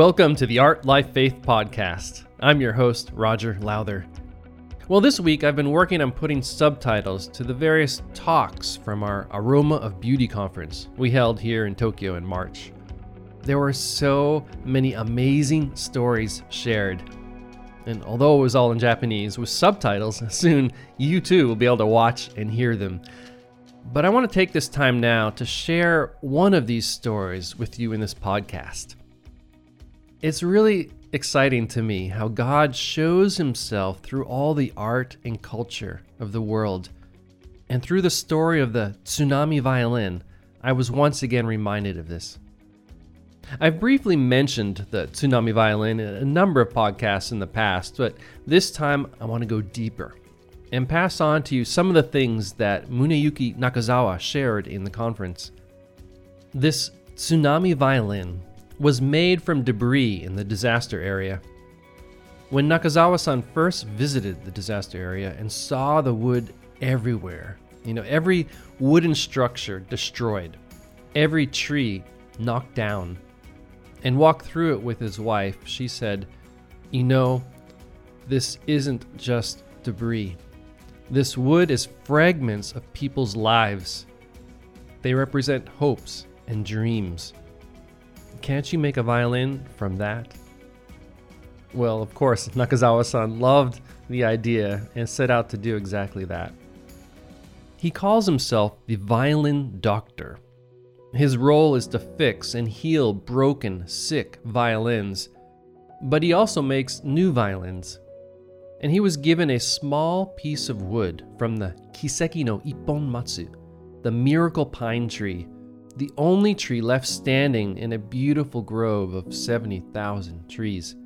Welcome to the Art Life Faith podcast. I'm your host, Roger Lowther. Well, this week I've been working on putting subtitles to the various talks from our Aroma of Beauty conference we held here in Tokyo in March. There were so many amazing stories shared. And although it was all in Japanese with subtitles, soon you too will be able to watch and hear them. But I want to take this time now to share one of these stories with you in this podcast. It's really exciting to me how God shows himself through all the art and culture of the world. And through the story of the tsunami violin, I was once again reminded of this. I've briefly mentioned the tsunami violin in a number of podcasts in the past, but this time I want to go deeper and pass on to you some of the things that Muneyuki Nakazawa shared in the conference. This tsunami violin was made from debris in the disaster area. When Nakazawa san first visited the disaster area and saw the wood everywhere, you know, every wooden structure destroyed, every tree knocked down, and walked through it with his wife, she said, You know, this isn't just debris. This wood is fragments of people's lives. They represent hopes and dreams. Can't you make a violin from that? Well, of course, Nakazawa san loved the idea and set out to do exactly that. He calls himself the violin doctor. His role is to fix and heal broken, sick violins, but he also makes new violins. And he was given a small piece of wood from the Kiseki no Ippon Matsu, the miracle pine tree, the only tree left standing in a beautiful grove of 70,000 trees.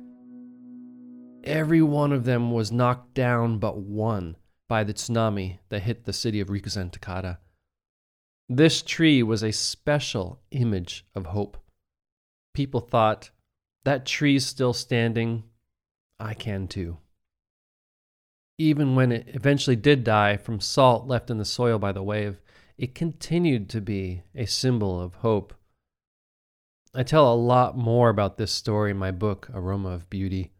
Every one of them was knocked down but one by the tsunami that hit the city of Rikuzen Takata. This tree was a special image of hope. People thought, that tree's still standing, I can too. Even when it eventually did die from salt left in the soil by the wave, it continued to be a symbol of hope. I tell a lot more about this story in my book, Aroma of Beauty.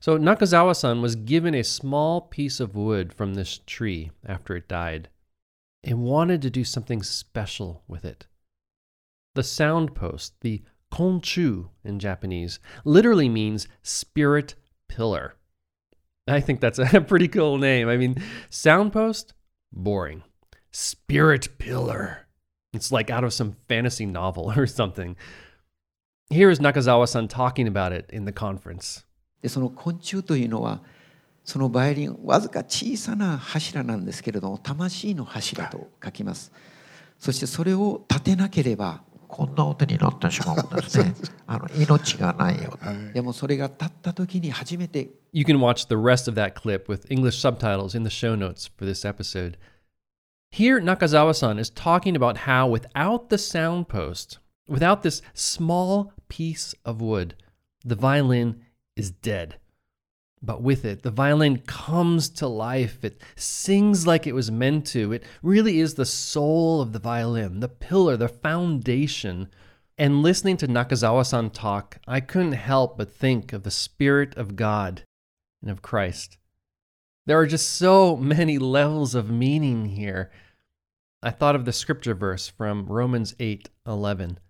So, Nakazawa san was given a small piece of wood from this tree after it died and wanted to do something special with it. The sound post, the konchu in Japanese, literally means spirit pillar. I think that's a pretty cool name. I mean, sound post, boring. Spirit pillar. It's like out of some fantasy novel or something. Here is Nakazawa san talking about it in the conference. でその昆虫というのはそのバイオリンわずか小さな柱なんですけれども魂の柱と書きますそしてそれを立てなければこんな音になってしまうんですねあの命がないよ、でもそれが立った時に初めて You can watch the rest of that clip with English subtitles in the show notes for this episode. Here, Nakazawa san is talking about how without the sound post, without this small piece of wood, the violin is dead. But with it, the violin comes to life. It sings like it was meant to. It really is the soul of the violin, the pillar, the foundation. And listening to Nakazawa san talk, I couldn't help but think of the Spirit of God and of Christ. There are just so many levels of meaning here. I thought of the scripture verse from Romans 8:11.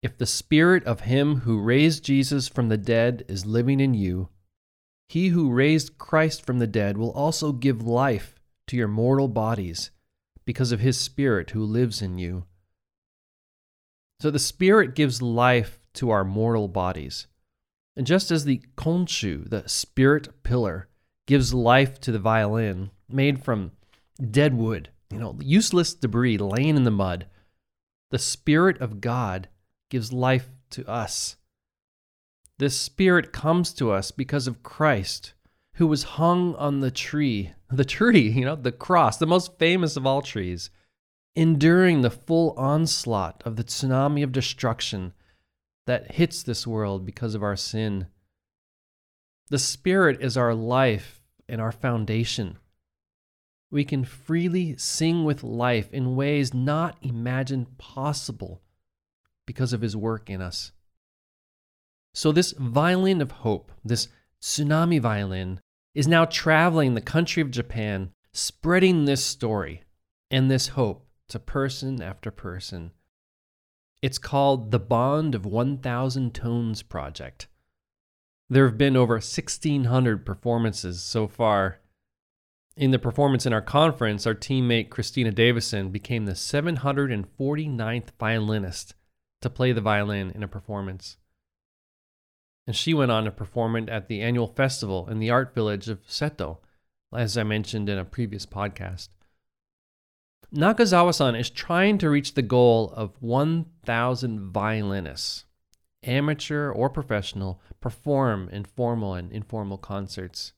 If the spirit of him who raised Jesus from the dead is living in you, he who raised Christ from the dead will also give life to your mortal bodies because of his spirit who lives in you. So the spirit gives life to our mortal bodies. And just as the konchu, the spirit pillar, gives life to the violin made from dead wood, you know, useless debris laying in the mud, the Spirit of God gives life to us. This Spirit comes to us because of Christ, who was hung on the tree, the tree, you know, the cross, the most famous of all trees, enduring the full onslaught of the tsunami of destruction that hits this world because of our sin. The Spirit is our life and our foundation. We can freely sing with life in ways not imagined possible because of His work in us. So, this violin of hope, this tsunami violin, is now traveling the country of Japan, spreading this story and this hope to person after person. It's called the Bond of 1000 Tones Project. There have been over 1,600 performances so far. In the performance in our conference, our teammate Christina Davison became the 749th violinist to play the violin in a performance. And she went on to perform it at the annual festival in the art village of Seto, as I mentioned in a previous podcast. Nakazawa san is trying to reach the goal of 1,000 violinists, amateur or professional, perform in formal and informal concerts.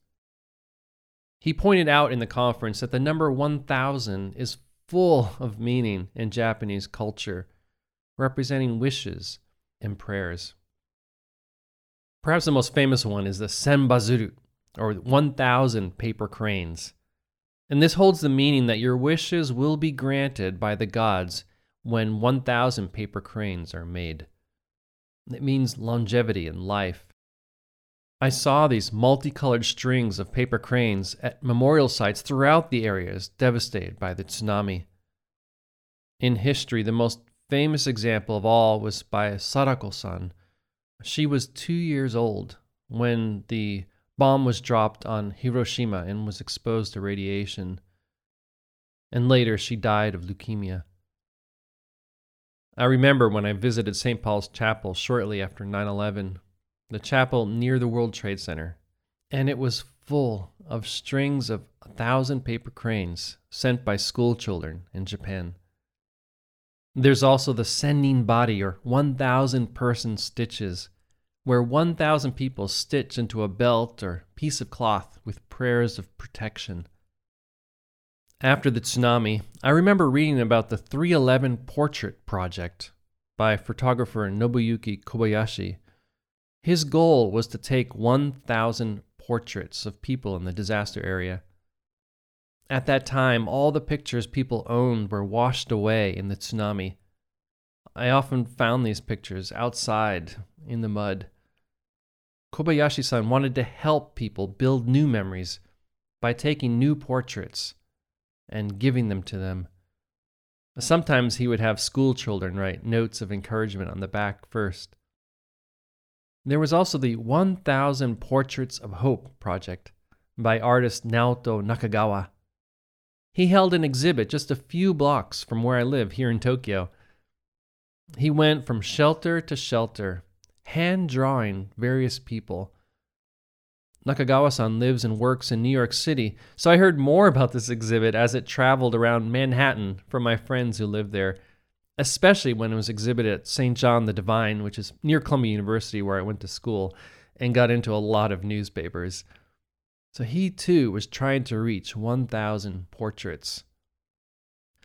He pointed out in the conference that the number 1,000 is full of meaning in Japanese culture, representing wishes and prayers. Perhaps the most famous one is the Senbazuru, or 1,000 paper cranes. And this holds the meaning that your wishes will be granted by the gods when 1,000 paper cranes are made. It means longevity in life. I saw these multicolored strings of paper cranes at memorial sites throughout the areas devastated by the tsunami. In history, the most famous example of all was by Sadako san. She was two years old when the bomb was dropped on Hiroshima and was exposed to radiation. And later, she died of leukemia. I remember when I visited St. Paul's Chapel shortly after 9 11, the chapel near the World Trade Center, and it was full of strings of a thousand paper cranes sent by school children in Japan. There's also the senninbari, or 1,000 person stitches, where 1,000 people stitch into a belt or piece of cloth with prayers of protection. After the tsunami, I remember reading about the 311 Portrait Project by photographer Nobuyuki Kobayashi. His goal was to take 1,000 portraits of people in the disaster area. At that time, all the pictures people owned were washed away in the tsunami. I often found these pictures outside in the mud. Kobayashi san wanted to help people build new memories by taking new portraits and giving them to them. Sometimes he would have school children write notes of encouragement on the back first. There was also the 1000 Portraits of Hope project by artist Naoto Nakagawa. He held an exhibit just a few blocks from where I live here in Tokyo. He went from shelter to shelter hand drawing various people. Nakagawa san lives and works in New York City, so I heard more about this exhibit as it traveled around Manhattan from my friends who live there, especially when it was exhibited at St. John the Divine, which is near Columbia University where I went to school, and got into a lot of newspapers. So he too was trying to reach 1,000 portraits.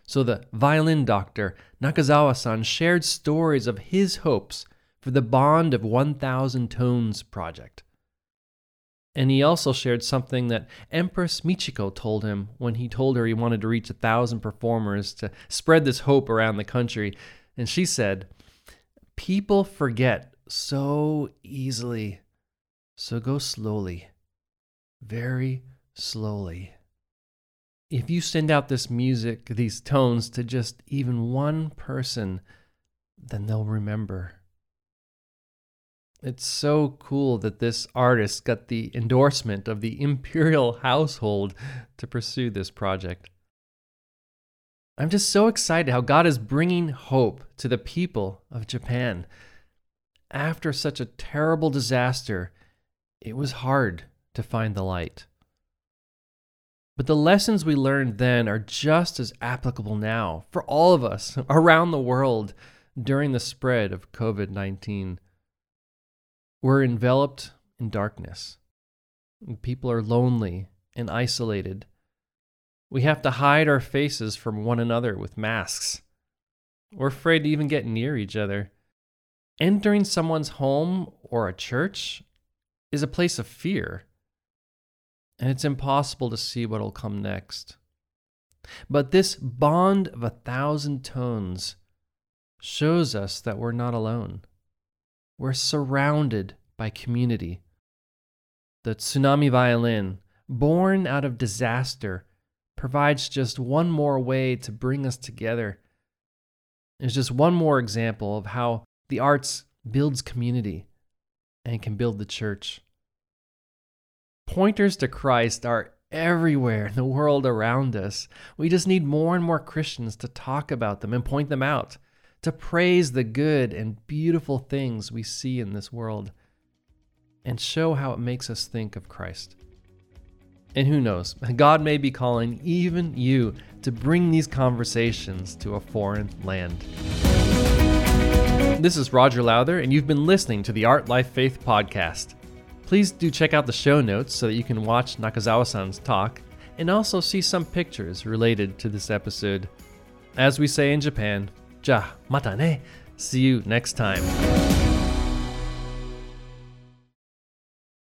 So the violin doctor, Nakazawa san, shared stories of his hopes for the Bond of 1000 Tones project. And he also shared something that Empress Michiko told him when he told her he wanted to reach a thousand performers to spread this hope around the country. And she said, People forget so easily, so go slowly, very slowly. If you send out this music, these tones, to just even one person, then they'll remember. It's so cool that this artist got the endorsement of the imperial household to pursue this project. I'm just so excited how God is bringing hope to the people of Japan. After such a terrible disaster, it was hard to find the light. But the lessons we learned then are just as applicable now for all of us around the world during the spread of COVID 19. We're enveloped in darkness. People are lonely and isolated. We have to hide our faces from one another with masks. We're afraid to even get near each other. Entering someone's home or a church is a place of fear, and it's impossible to see what'll come next. But this bond of a thousand tones shows us that we're not alone. We're surrounded by community. The tsunami violin, born out of disaster, provides just one more way to bring us together. It's just one more example of how the arts builds community and can build the church. Pointers to Christ are everywhere in the world around us. We just need more and more Christians to talk about them and point them out, to praise the good and beautiful things we see in this world, and show how it makes us think of Christ. And who knows, God may be calling even you to bring these conversations to a foreign land. This is Roger Lowther, and you've been listening to the Art Life Faith podcast. Please do check out the show notes so that you can watch Nakazawa san's talk and also see some pictures related to this episode. As we say in Japan, ja mata ne. See you next time.